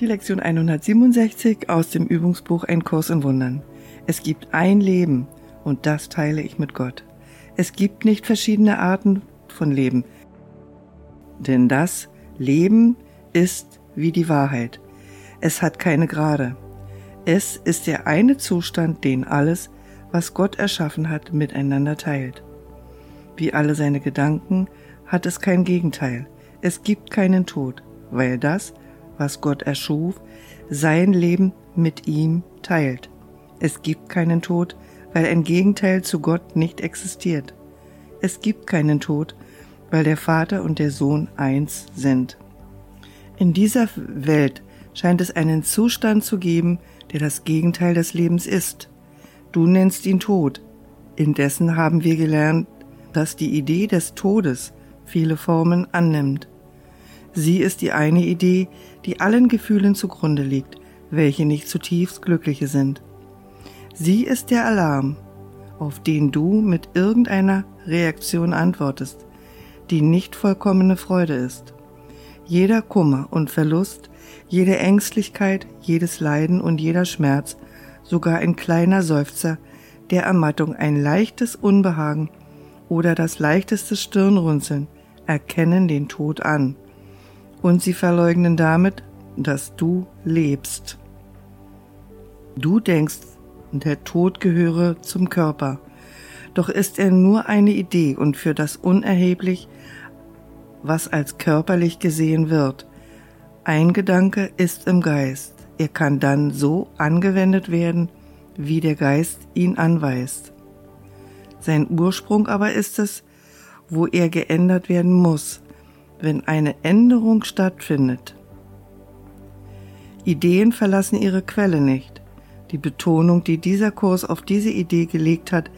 Die Lektion 167 aus dem Übungsbuch Ein Kurs in Wundern. Es gibt ein Leben und das teile ich mit Gott. Es gibt nicht verschiedene Arten von Leben, denn das Leben ist wie die Wahrheit. Es hat keine Grade. Es ist der eine Zustand, den alles, was Gott erschaffen hat, miteinander teilt. Wie alle seine Gedanken hat es kein Gegenteil. Es gibt keinen Tod, weil das, was Gott erschuf, sein Leben mit ihm teilt. Es gibt keinen Tod, weil ein Gegenteil zu Gott nicht existiert. Es gibt keinen Tod, weil der Vater und der Sohn eins sind. In dieser Welt scheint es einen Zustand zu geben, der das Gegenteil des Lebens ist. Du nennst ihn Tod. Indessen haben wir gelernt, dass die Idee des Todes viele Formen annimmt. Sie ist die eine Idee, die allen Gefühlen zugrunde liegt, welche nicht zutiefst glückliche sind. Sie ist der Alarm, auf den du mit irgendeiner Reaktion antwortest, die nicht vollkommene Freude ist. Jeder Kummer und Verlust, jede Ängstlichkeit, jedes Leiden und jeder Schmerz, sogar ein kleiner Seufzer der Ermattung, ein leichtes Unbehagen oder das leichteste Stirnrunzeln erkennen den Tod an und sie verleugnen damit, dass du lebst. Du denkst, der Tod gehöre zum Körper, doch ist er nur eine Idee und für das unerheblich, was als körperlich gesehen wird. Ein Gedanke ist im Geist, er kann dann so angewendet werden, wie der Geist ihn anweist. Sein Ursprung aber ist es, wo er geändert werden muss, wenn eine Änderung stattfindet. Ideen verlassen ihre Quelle nicht. Die Betonung, die dieser Kurs auf diese Idee gelegt hat,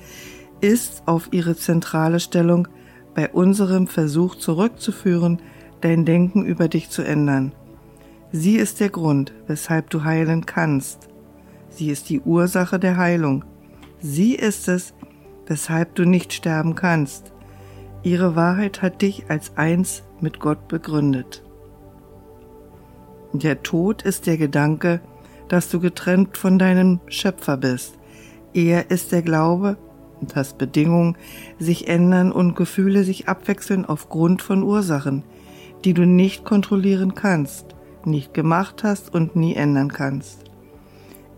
ist auf ihre zentrale Stellung bei unserem Versuch zurückzuführen, dein Denken über dich zu ändern. Sie ist der Grund, weshalb du heilen kannst. Sie ist die Ursache der Heilung. Sie ist es, weshalb du nicht sterben kannst. Ihre Wahrheit hat dich als eins mit Gott begründet. Der Tod ist der Gedanke, dass du getrennt von deinem Schöpfer bist. Er ist der Glaube, dass Bedingungen sich ändern und Gefühle sich abwechseln aufgrund von Ursachen, die du nicht kontrollieren kannst, nicht gemacht hast und nie ändern kannst.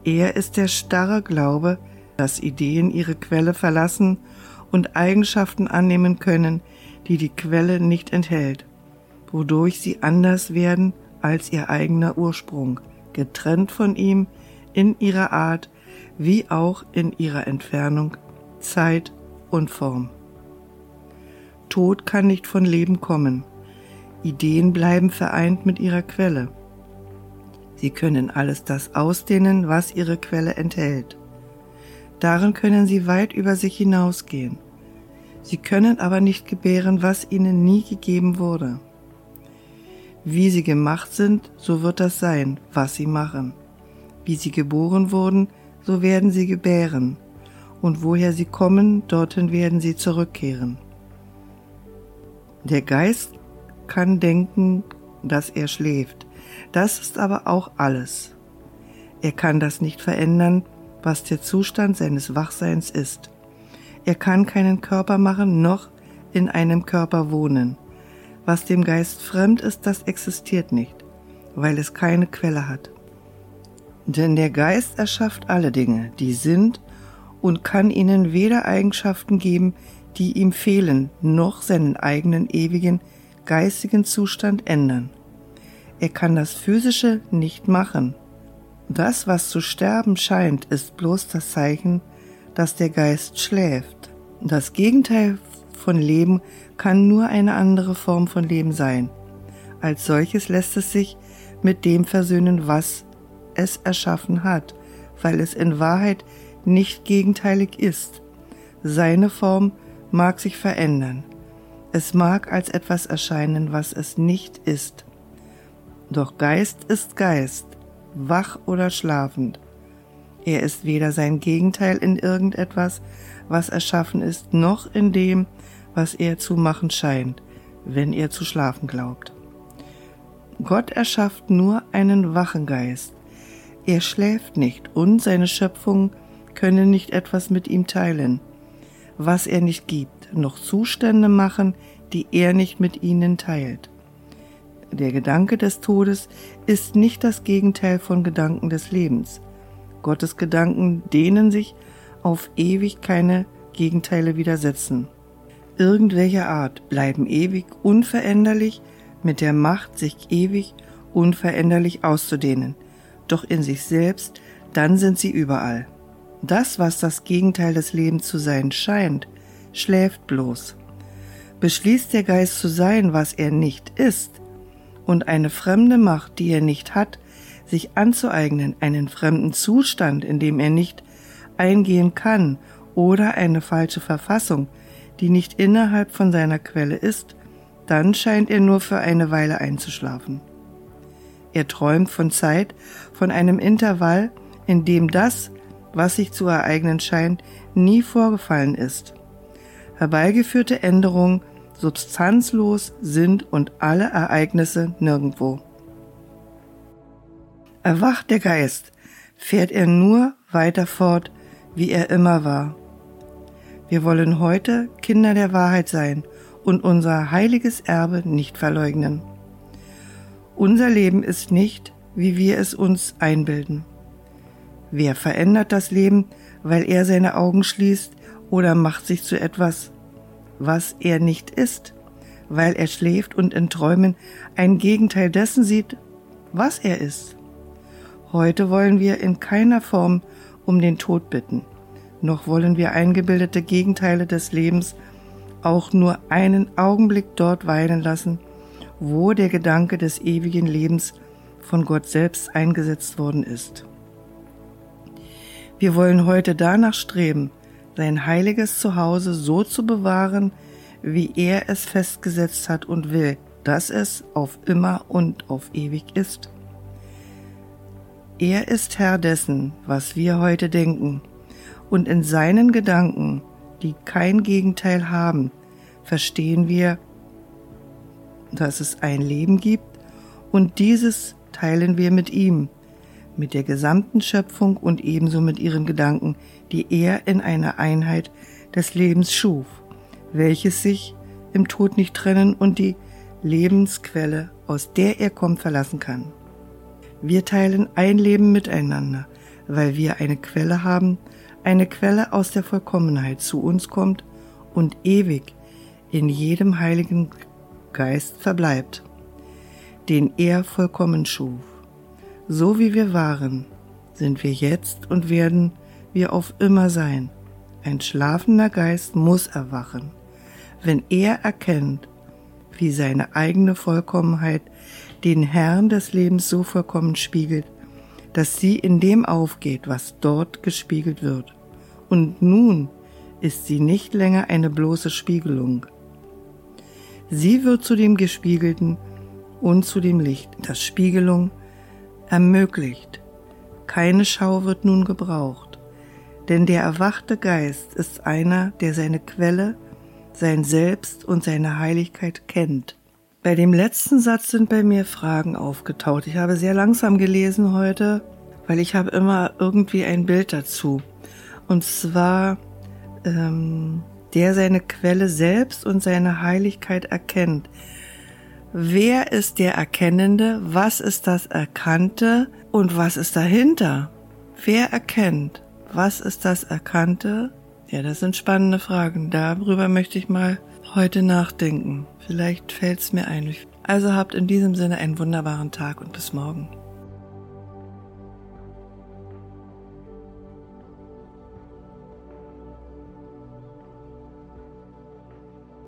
Er ist der starre Glaube, dass Ideen ihre Quelle verlassen und Eigenschaften annehmen können, die die Quelle nicht enthält, wodurch sie anders werden als ihr eigener Ursprung, getrennt von ihm in ihrer Art wie auch in ihrer Entfernung, Zeit und Form. Tod kann nicht von Leben kommen. Ideen bleiben vereint mit ihrer Quelle. Sie können alles das ausdehnen, was ihre Quelle enthält. Darin können sie weit über sich hinausgehen. Sie können aber nicht gebären, was ihnen nie gegeben wurde. Wie sie gemacht sind, so wird das sein, was sie machen. Wie sie geboren wurden, so werden sie gebären. Und woher sie kommen, dorthin werden sie zurückkehren. Der Geist kann denken, dass er schläft. Das ist aber auch alles. Er kann das nicht verändern, was der Zustand seines Wachseins ist. Er kann keinen Körper machen, noch in einem Körper wohnen. Was dem Geist fremd ist, das existiert nicht, weil es keine Quelle hat. Denn der Geist erschafft alle Dinge, die sind, und kann ihnen weder Eigenschaften geben, die ihm fehlen, noch seinen eigenen ewigen geistigen Zustand ändern. Er kann das Physische nicht machen, das, was zu sterben scheint, ist bloß das Zeichen, dass der Geist schläft. Das Gegenteil von Leben kann nur eine andere Form von Leben sein. Als solches lässt es sich mit dem versöhnen, was es erschaffen hat, weil es in Wahrheit nicht gegenteilig ist. Seine Form mag sich verändern. Es mag als etwas erscheinen, was es nicht ist. Doch Geist ist Geist, wach oder schlafend. Er ist weder sein Gegenteil in irgendetwas, was erschaffen ist, noch in dem, was er zu machen scheint, wenn er zu schlafen glaubt. Gott erschafft nur einen wachen Geist. Er schläft nicht und seine Schöpfung könne nicht etwas mit ihm teilen, was er nicht gibt, noch Zustände machen, die er nicht mit ihnen teilt. Der Gedanke des Todes ist nicht das Gegenteil von Gedanken des Lebens. Gottes Gedanken dehnen sich auf ewig keine Gegenteile widersetzen. Irgendwelcher Art bleiben ewig unveränderlich mit der Macht, sich ewig unveränderlich auszudehnen, doch in sich selbst, dann sind sie überall. Das, was das Gegenteil des Lebens zu sein scheint, schläft bloß. Beschließt der Geist zu sein, was er nicht ist, und eine fremde Macht, die er nicht hat, sich anzueignen, einen fremden Zustand, in dem er nicht eingehen kann, oder eine falsche Verfassung, die nicht innerhalb von seiner Quelle ist, dann scheint er nur für eine Weile einzuschlafen. Er träumt von Zeit, von einem Intervall, in dem das, was sich zu ereignen scheint, nie vorgefallen ist. Herbeigeführte Änderungen substanzlos sind und alle Ereignisse nirgendwo. Erwacht der Geist, fährt er nur weiter fort, wie er immer war. Wir wollen heute Kinder der Wahrheit sein und unser heiliges Erbe nicht verleugnen. Unser Leben ist nicht, wie wir es uns einbilden. Wer verändert das Leben, weil er seine Augen schließt oder macht sich zu etwas, was er nicht ist, weil er schläft und in Träumen ein Gegenteil dessen sieht, was er ist. Heute wollen wir in keiner Form um den Tod bitten, noch wollen wir eingebildete Gegenteile des Lebens auch nur einen Augenblick dort weilen lassen, wo der Gedanke des ewigen Lebens von Gott selbst eingesetzt worden ist. Wir wollen heute danach streben, sein heiliges Zuhause so zu bewahren, wie er es festgesetzt hat und will, dass es auf immer und auf ewig ist. Er ist Herr dessen, was wir heute denken, und in seinen Gedanken, die kein Gegenteil haben, verstehen wir, dass es ein Leben gibt und dieses teilen wir mit ihm, mit der gesamten Schöpfung und ebenso mit ihren Gedanken, die er in einer Einheit des Lebens schuf, welches sich im Tod nicht trennen und die Lebensquelle, aus der er kommt, verlassen kann. Wir teilen ein Leben miteinander, weil wir eine Quelle haben, eine Quelle aus der Vollkommenheit zu uns kommt und ewig in jedem Heiligen Geist verbleibt, den er vollkommen schuf. So wie wir waren, sind wir jetzt und werden wir auf immer sein. Ein schlafender Geist muss erwachen, wenn er erkennt, wie seine eigene Vollkommenheit den Herrn des Lebens so vollkommen spiegelt, dass sie in dem aufgeht, was dort gespiegelt wird. Und nun ist sie nicht länger eine bloße Spiegelung. Sie wird zu dem Gespiegelten und zu dem Licht, das Spiegelung ermöglicht. Keine Schau wird nun gebraucht, denn der erwachte Geist ist einer, der seine Quelle, sein Selbst und seine Heiligkeit kennt. Bei dem letzten Satz sind bei mir Fragen aufgetaucht. Ich habe sehr langsam gelesen heute, weil ich habe immer irgendwie ein Bild dazu. Und zwar, ähm, der seine Quelle selbst und seine Heiligkeit erkennt. Wer ist der Erkennende? Was ist das Erkannte? Und was ist dahinter? Wer erkennt? Was ist das Erkannte? Ja, das sind spannende Fragen. Darüber möchte ich mal heute nachdenken. Vielleicht fällt es mir ein. Also habt in diesem Sinne einen wunderbaren Tag und bis morgen.